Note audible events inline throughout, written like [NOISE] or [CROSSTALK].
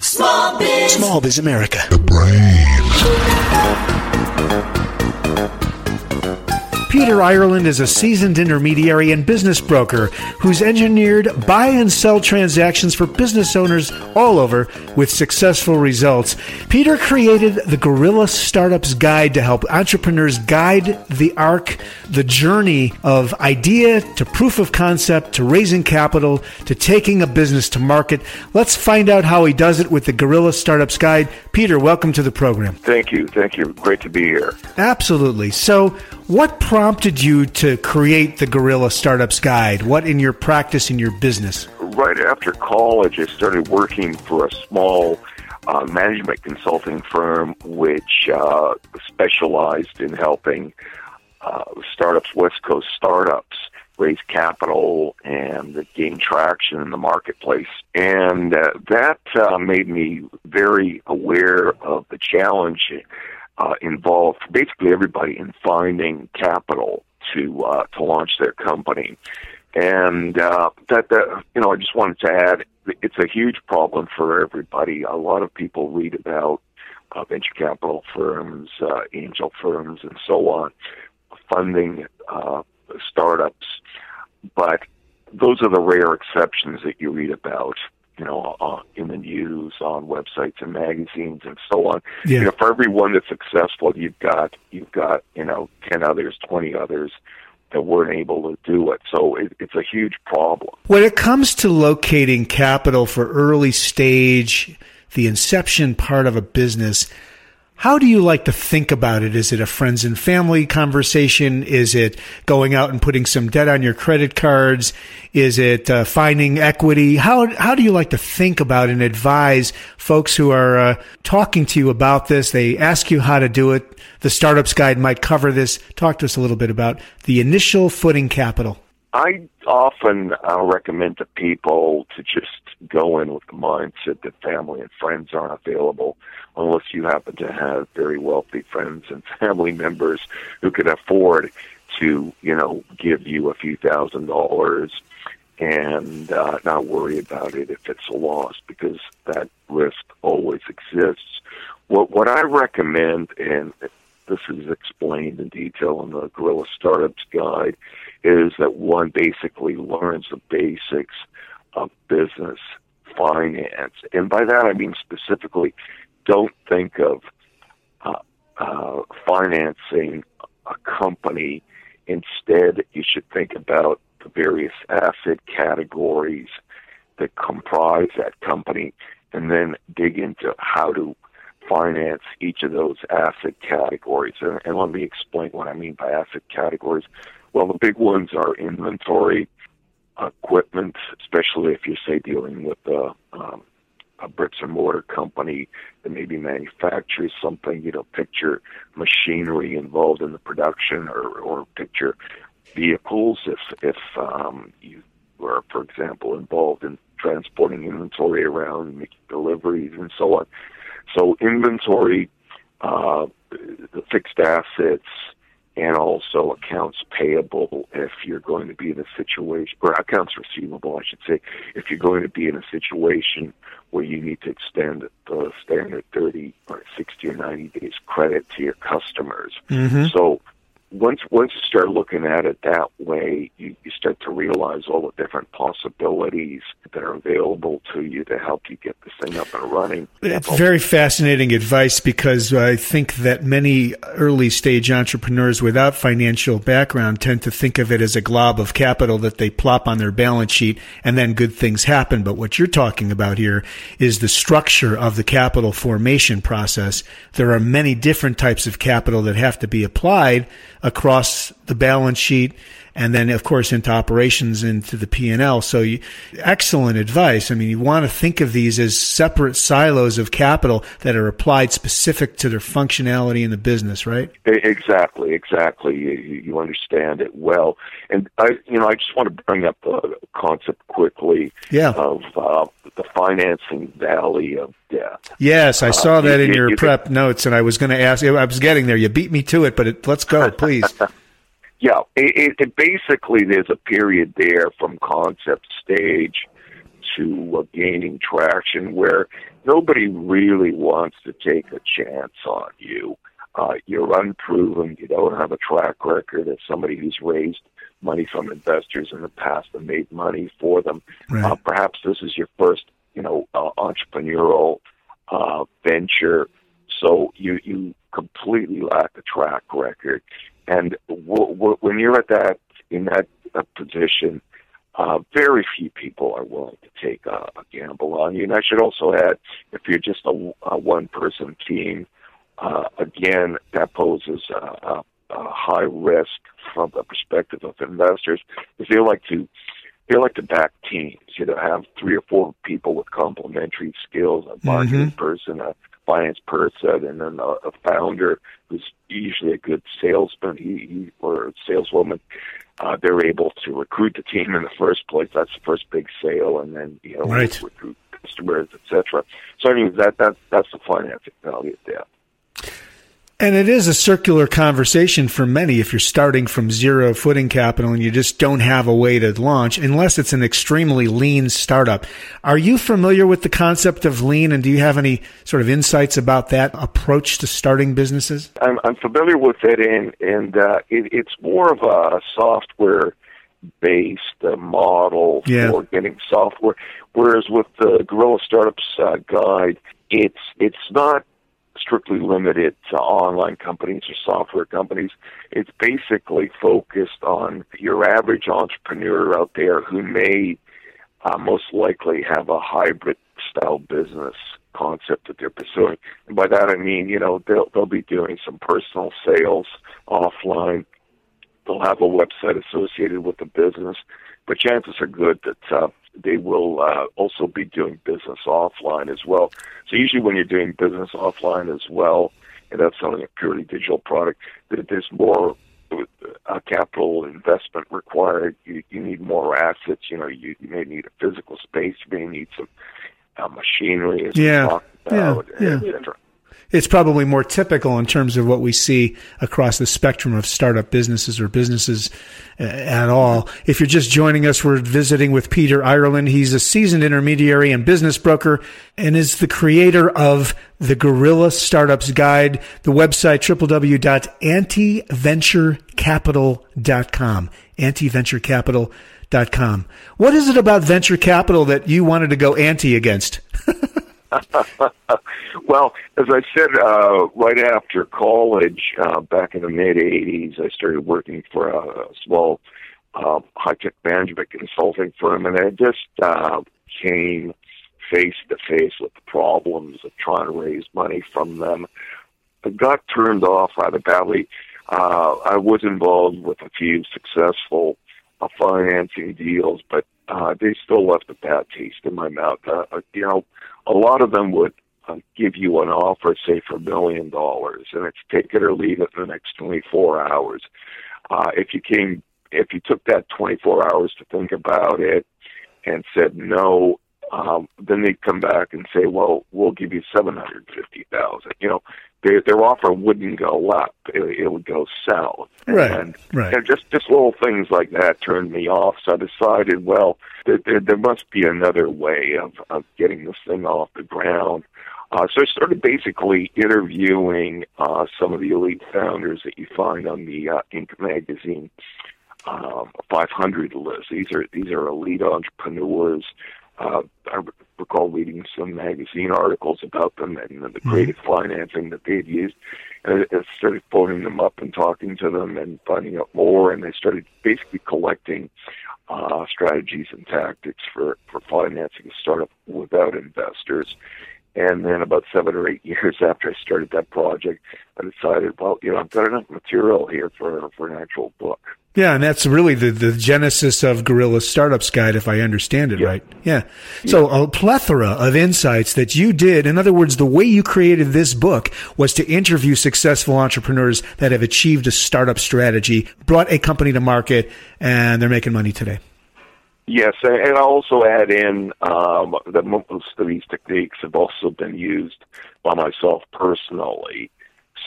Small Biz. Small Biz America. The brain. Peter Ireland is a seasoned intermediary and business broker who's engineered buy and sell transactions for business owners all over with successful results. Peter created the Guerrilla Startups Guide to help entrepreneurs guide the arc, the journey of idea to proof of concept to raising capital to taking a business to market. Let's find out how he does it with the Guerrilla Startups Guide. Peter, welcome to the program. Thank you. Thank you. Great to be here. Absolutely. So, what prompted you to create the Guerrilla Startups Guide? What in your practice in your business? Right after college, I started working for a small uh, management consulting firm which uh, specialized in helping uh, startups, West Coast startups, raise capital and gain traction in the marketplace. And uh, that uh, made me very aware of the challenge uh, involved basically everybody in finding capital to uh, to launch their company, and uh, that that you know I just wanted to add it's a huge problem for everybody. A lot of people read about uh, venture capital firms, uh, angel firms, and so on, funding uh, startups, but those are the rare exceptions that you read about you know, uh, in the news, on websites and magazines and so on. Yeah. You know, for every one that's successful, you've got you've got you know ten others, twenty others that weren't able to do it. So it, it's a huge problem. When it comes to locating capital for early stage, the inception part of a business, how do you like to think about it? Is it a friends and family conversation? Is it going out and putting some debt on your credit cards? Is it uh, finding equity? How how do you like to think about and advise folks who are uh, talking to you about this? They ask you how to do it. The Startups Guide might cover this. Talk to us a little bit about the initial footing capital. I often uh, recommend to people to just go in with the mindset that family and friends aren't available unless you happen to have very wealthy friends and [LAUGHS] family members who could afford to, you know, give you a few thousand dollars and uh, not worry about it if it's a loss because that risk always exists. What what I recommend, and this is explained in detail in the Guerrilla Startups Guide, is that one basically learns the basics of business finance, and by that I mean specifically, don't think of uh, uh, financing a company. Instead, you should think about the various asset categories that comprise that company, and then dig into how to finance each of those asset categories. And, and let me explain what I mean by asset categories. Well, the big ones are inventory, equipment, especially if you're, say, dealing with a, um, a bricks and mortar company that maybe manufactures something, you know, picture machinery involved in the production or, or picture vehicles if, if um, you were, for example, involved in transporting inventory around, making deliveries and so on. So inventory, uh, the fixed assets, and also accounts payable if you're going to be in a situation, or accounts receivable, I should say, if you're going to be in a situation where you need to extend the standard 30 or 60 or 90 days credit to your customers. Mm-hmm. So once once you start looking at it that way, you, you start to realize all the different possibilities that are available to you to help you get this thing up and running. It's very fascinating advice because I think that many early stage entrepreneurs without financial background tend to think of it as a glob of capital that they plop on their balance sheet and then good things happen. But what you're talking about here is the structure of the capital formation process. There are many different types of capital that have to be applied across the balance sheet and then of course into operations into the P&L. So you, excellent advice. I mean, you want to think of these as separate silos of capital that are applied specific to their functionality in the business, right? Exactly, exactly. You, you understand it well. And I, you know, I just want to bring up the concept quickly yeah. of uh, the financing valley of death. Yes, I saw uh, that in your prep notes, and I was going to ask. I was getting there. You beat me to it, but it, let's go, please. [LAUGHS] Yeah, it, it, basically there's a period there from concept stage to uh, gaining traction where nobody really wants to take a chance on you. Uh, you're unproven. You don't have a track record as somebody who's raised money from investors in the past and made money for them. Right. Uh, perhaps this is your first, you know, uh, entrepreneurial uh, venture. So you you completely lack a track record. And w- w- when you're at that in that uh, position, uh, very few people are willing to take a, a gamble on you. And I should also add, if you're just a, a one-person team, uh, again, that poses a, a, a high risk from the perspective of investors, because they like to they like to back teams. You know, have three or four people with complementary skills: a marketing mm-hmm. person, a finance person, and then a, a founder who's usually a good salesman he, he, or saleswoman. Uh, they're able to recruit the team in the first place. That's the first big sale, and then you know right. recruit customers, etc. So mean that that that's the financing valley there. And it is a circular conversation for many if you're starting from zero footing capital and you just don't have a way to launch unless it's an extremely lean startup. Are you familiar with the concept of lean and do you have any sort of insights about that approach to starting businesses? I'm, I'm familiar with it and, and uh, it, it's more of a software based uh, model yeah. for getting software. Whereas with the Guerrilla Startups uh, guide, it's it's not strictly limited to online companies or software companies. It's basically focused on your average entrepreneur out there who may uh, most likely have a hybrid style business concept that they're pursuing. And by that I mean, you know, they'll they'll be doing some personal sales offline. They'll have a website associated with the business, but chances are good that uh, they will uh, also be doing business offline as well. So usually when you're doing business offline as well, and that's selling a purely digital product, there's more uh, capital investment required. You, you need more assets. You know, you, you may need a physical space. You may need some uh, machinery, as yeah. we talked about, yeah. et yeah it's probably more typical in terms of what we see across the spectrum of startup businesses or businesses uh, at all. If you're just joining us, we're visiting with Peter Ireland. He's a seasoned intermediary and business broker and is the creator of the Guerrilla Startups Guide, the website www.antiventurecapital.com, antiventurecapital.com. What is it about venture capital that you wanted to go anti against? [LAUGHS] [LAUGHS] well, as I said, uh, right after college, uh, back in the mid '80s, I started working for a small uh, high-tech management consulting firm, and I just uh, came face to face with the problems of trying to raise money from them. I got turned off rather badly. Uh, I was involved with a few successful uh, financing deals, but uh, they still left a bad taste in my mouth. Uh, uh you know, a lot of them would uh, give you an offer, say for a million dollars, and it's take it or leave it in the next 24 hours. Uh, if you came, if you took that 24 hours to think about it and said no, um, then they'd come back and say, well, we'll give you 750,000. You know, their their offer wouldn't go up; it, it would go south. Right, and, right. And just just little things like that turned me off. So I decided, well, there, there, there must be another way of of getting this thing off the ground. Uh, so I started basically interviewing uh, some of the elite founders that you find on the uh, Inc. magazine um, 500 list. These are these are elite entrepreneurs. Uh, I recall reading some magazine articles about them and the mm-hmm. creative mm-hmm. financing that they'd used. And I started phoning them up and talking to them and finding out more. And they started basically collecting uh, strategies and tactics for, for financing a startup without investors. And then about seven or eight [LAUGHS] years after I started that project, I decided, well, you know, I've got enough material here for for an actual book. Yeah, and that's really the, the genesis of Guerrilla Startups Guide, if I understand it right. Yeah. yeah. So a plethora of insights that you did. In other words, the way you created this book was to interview successful entrepreneurs that have achieved a startup strategy, brought a company to market, and they're making money today. Yes, and I also add in um, that most of these techniques have also been used by myself personally.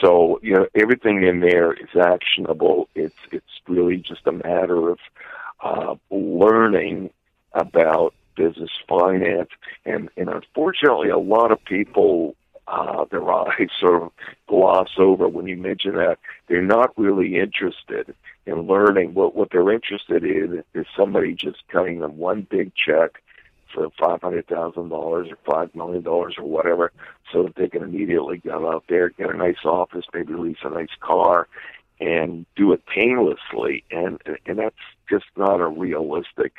So you know everything in there is actionable. It's it's really just a matter of uh, learning about business finance, and and unfortunately, a lot of people uh, their [LAUGHS] eyes sort of gloss over when you mention that. They're not really interested in learning. What what they're interested in is somebody just cutting them one big check for five hundred thousand dollars or five million dollars or whatever, so that they can immediately go out there, get a nice office, maybe lease a nice car, and do it painlessly. And and that's just not a realistic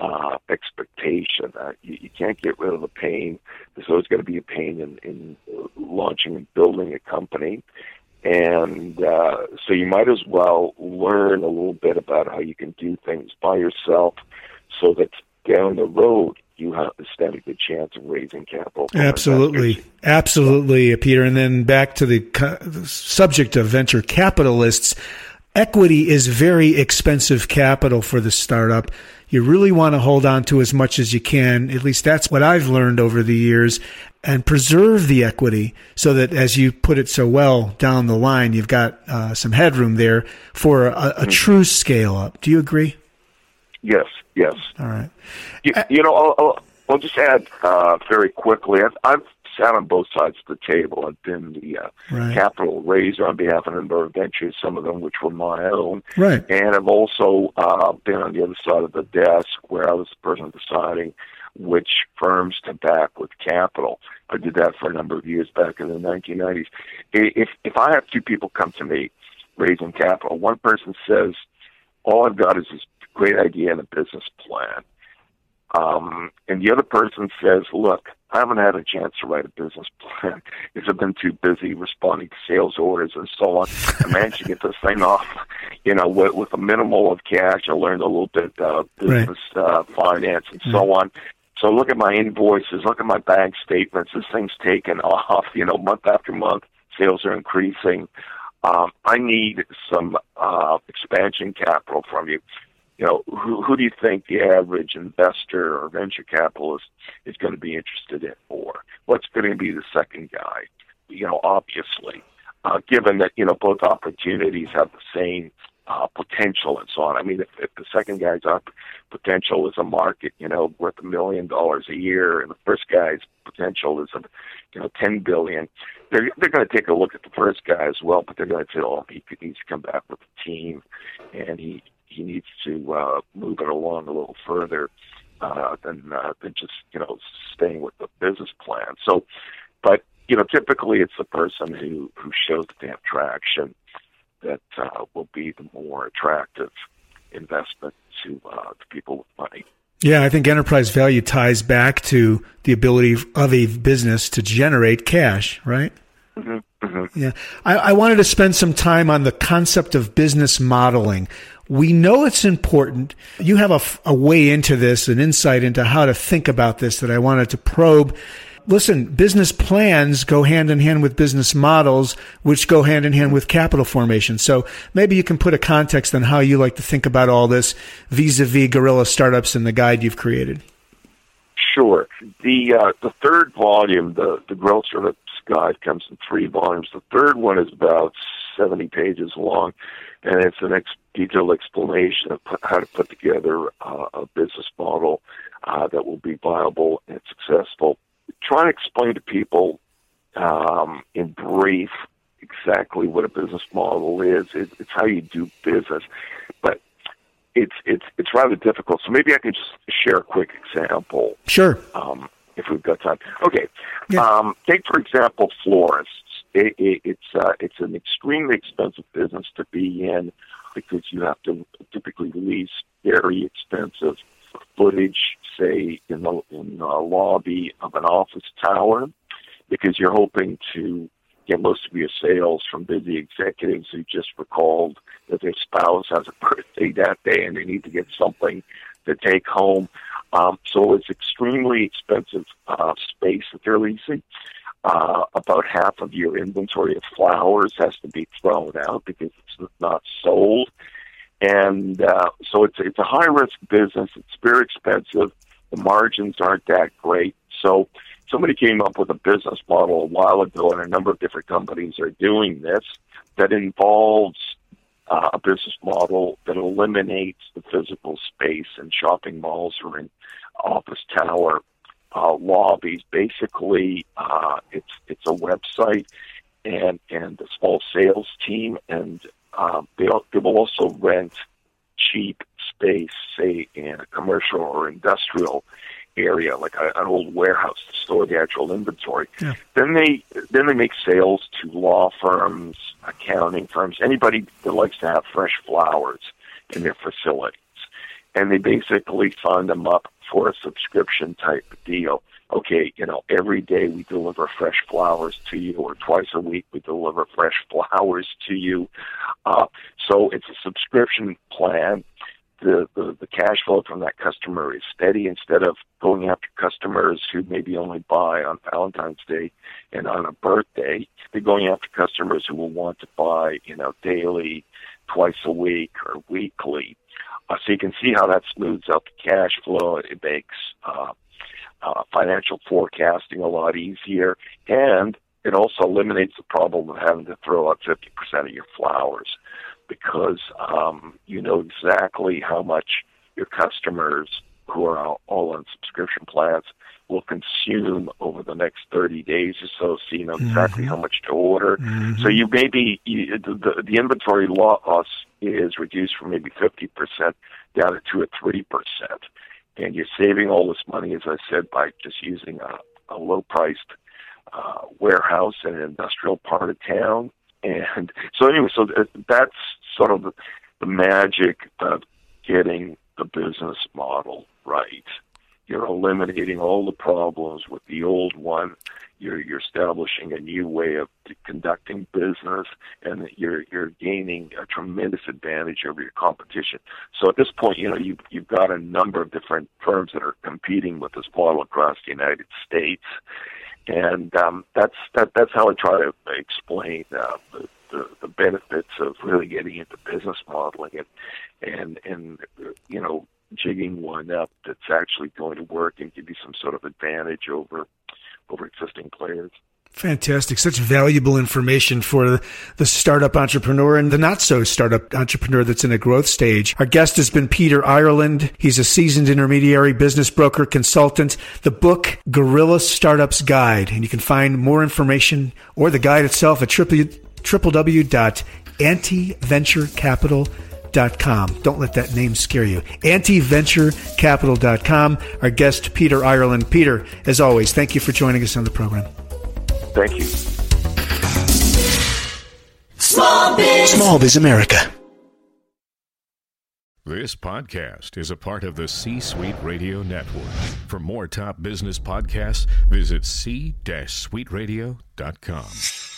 uh, expectation. Uh, you, you can't get rid of the pain. There's always going to be a pain in, in launching and building a company. And uh, so you might as well learn a little bit about how you can do things by yourself so that down the road you have stand a good chance of raising capital. Absolutely, investors. absolutely, Peter. And then back to the, the subject of venture capitalists. Equity is very expensive capital for the startup. You really want to hold on to as much as you can. At least that's what I've learned over the years and preserve the equity so that as you put it so well down the line, you've got uh, some headroom there for a, a mm-hmm. true scale up. Do you agree? Yes, yes. All right. You, you know, I'll, I'll, I'll, just add uh, very quickly. I've, I've, sat on both sides of the table. I've been the uh, right. capital raiser on behalf of a number of ventures, some of them which were my own. Right. And I've also uh, been on the other side of the desk where I was the person deciding which firms to back with capital. I did that for a number of years back in the 1990s. If if I have two people come to me raising capital, one person says, "All I've got is this great idea and a business plan. Um, and the other person says, look, I haven't had a chance to write a business plan because I've been too busy responding to sales orders and so on. I managed to get this thing off, you know, with, with a minimal of cash. I learned a little bit about business right. uh, finance and so on. So look at my invoices, look at my bank statements. This thing's taken off, you know, month after month. Sales are increasing. Um, I need some uh, expansion capital from you you know, who, who do you think the average investor or venture capitalist is going to be interested in more? What's going to be the second guy? You know, obviously, uh, given that, you know, both opportunities have the same uh, potential and so on. I mean, if, if the second guy's up potential is a market, you know, worth a million dollars a year, and the first guy's potential is, a, you know, ten billion, they're they're going to take a look at the first guy as well, but they're going to say, oh, he needs to come back with a team, and he he needs to uh, move it along a little further uh, than uh, than just you know staying with the business plan. So, but you know, typically it's the person who who shows that they have traction that uh, will be the more attractive investment to uh, to people with money. Yeah, I think enterprise value ties back to the ability of a business to generate cash, right? Mm-hmm, mm-hmm. Yeah, I, I, wanted to spend some time on the concept of business modeling. We know it's important. You have a, a way into this, an insight into how to think about this that I wanted to probe. Listen, business plans go hand in hand with business models, which go hand in hand with capital formation. So maybe you can put a context on how you like to think about all this vis-a-vis guerrilla startups and the guide you've created. Sure. The uh, the third volume, the the Guerrilla Startups Guide, comes in three volumes. The third one is about seventy pages long, and it's an ex- detailed explanation of how to put together uh, a business model uh, that will be viable and successful. Trying to explain to people um, in brief exactly what a business model is. It, it's how you do business, but it's it's it's rather difficult. So maybe I can just share a quick example. Sure. Um, if we've got time. Okay. Yeah. Um, take for example florists. It, it, it's uh, it's an extremely expensive business to be in because you have to typically lease very expensive footage, say in the in the lobby of an office tower, because you're hoping to get most of your sales from busy executives who just recalled that their spouse has a birthday that day and they need to get something to take home. Um, so it's extremely expensive uh, space that they're leasing. Uh, about half of your inventory of flowers has to be thrown out because it's not sold. And uh, so it's it's a high risk business. It's very expensive. The margins aren't that great. So somebody came up with a business model a while ago, and a number of different companies are doing this that involves uh, a business model that eliminates the physical space in shopping malls or in office tower uh, lobbies. Basically, uh, it's it's a website and and a small sales team, and um, they they will also rent cheap space, say in a commercial or industrial area, like a, an old warehouse to store the actual inventory. Yeah. Then they then they make sales to law firms, accounting firms, anybody that likes to have fresh flowers in their facilities, and they basically sign them up for a subscription type deal. Okay, you know, every day we deliver fresh flowers to you, or twice a week we deliver fresh [LAUGHS] flowers to you. Uh, so it's a subscription plan the, the, the cash flow from that customer is steady instead of going after customers who maybe only buy on Valentine's Day and on a birthday. They're going after customers who will want to buy, you know, daily, twice a week, or weekly. Uh, so you can see how that smooths out the cash flow. It makes uh, uh, financial forecasting a lot easier, and it also eliminates the problem of having to throw out 50% of your flowers because um, you know exactly how much your customers who are all on subscription plans will consume over the next 30 days or so, so you know exactly Mhm. how much to order. Mhm. So you maybe you, the, the the inventory loss is reduced from maybe 50% down to or three percent, and you're saving all this money, as I said, by just using a, a low-priced uh, warehouse in an industrial part of town. And so anyway, so that's sort of the, the magic of getting the business model right. You're eliminating all the problems with the old one. You're you're establishing a new way of conducting business, and you're you're gaining a tremendous advantage over your competition. So at this point, you know you've you've got a number of different firms that are competing with this model across the United States, and um, that's that that's how I try to explain uh, the, the the benefits of really getting into business modeling and and and you know jigging one up that's actually going to work and give you some sort of advantage over over existing players. Fantastic. Such valuable information for the startup entrepreneur and the not so startup entrepreneur that's in a growth stage. Our guest has been Peter Ireland. He's a seasoned intermediary business broker consultant. The book, Guerrilla Startups Guide. And you can find more information or the guide itself at www.antiventurecapital.com. Don't let that name scare you. Antiventurecapital.com. Our guest, Peter Ireland. Peter, as always, thank you for joining us on the program. Thank you. Small Biz. Small Biz America. This podcast is a part of the C Suite Radio Network. For more top business podcasts, visit c-suiteradio.com.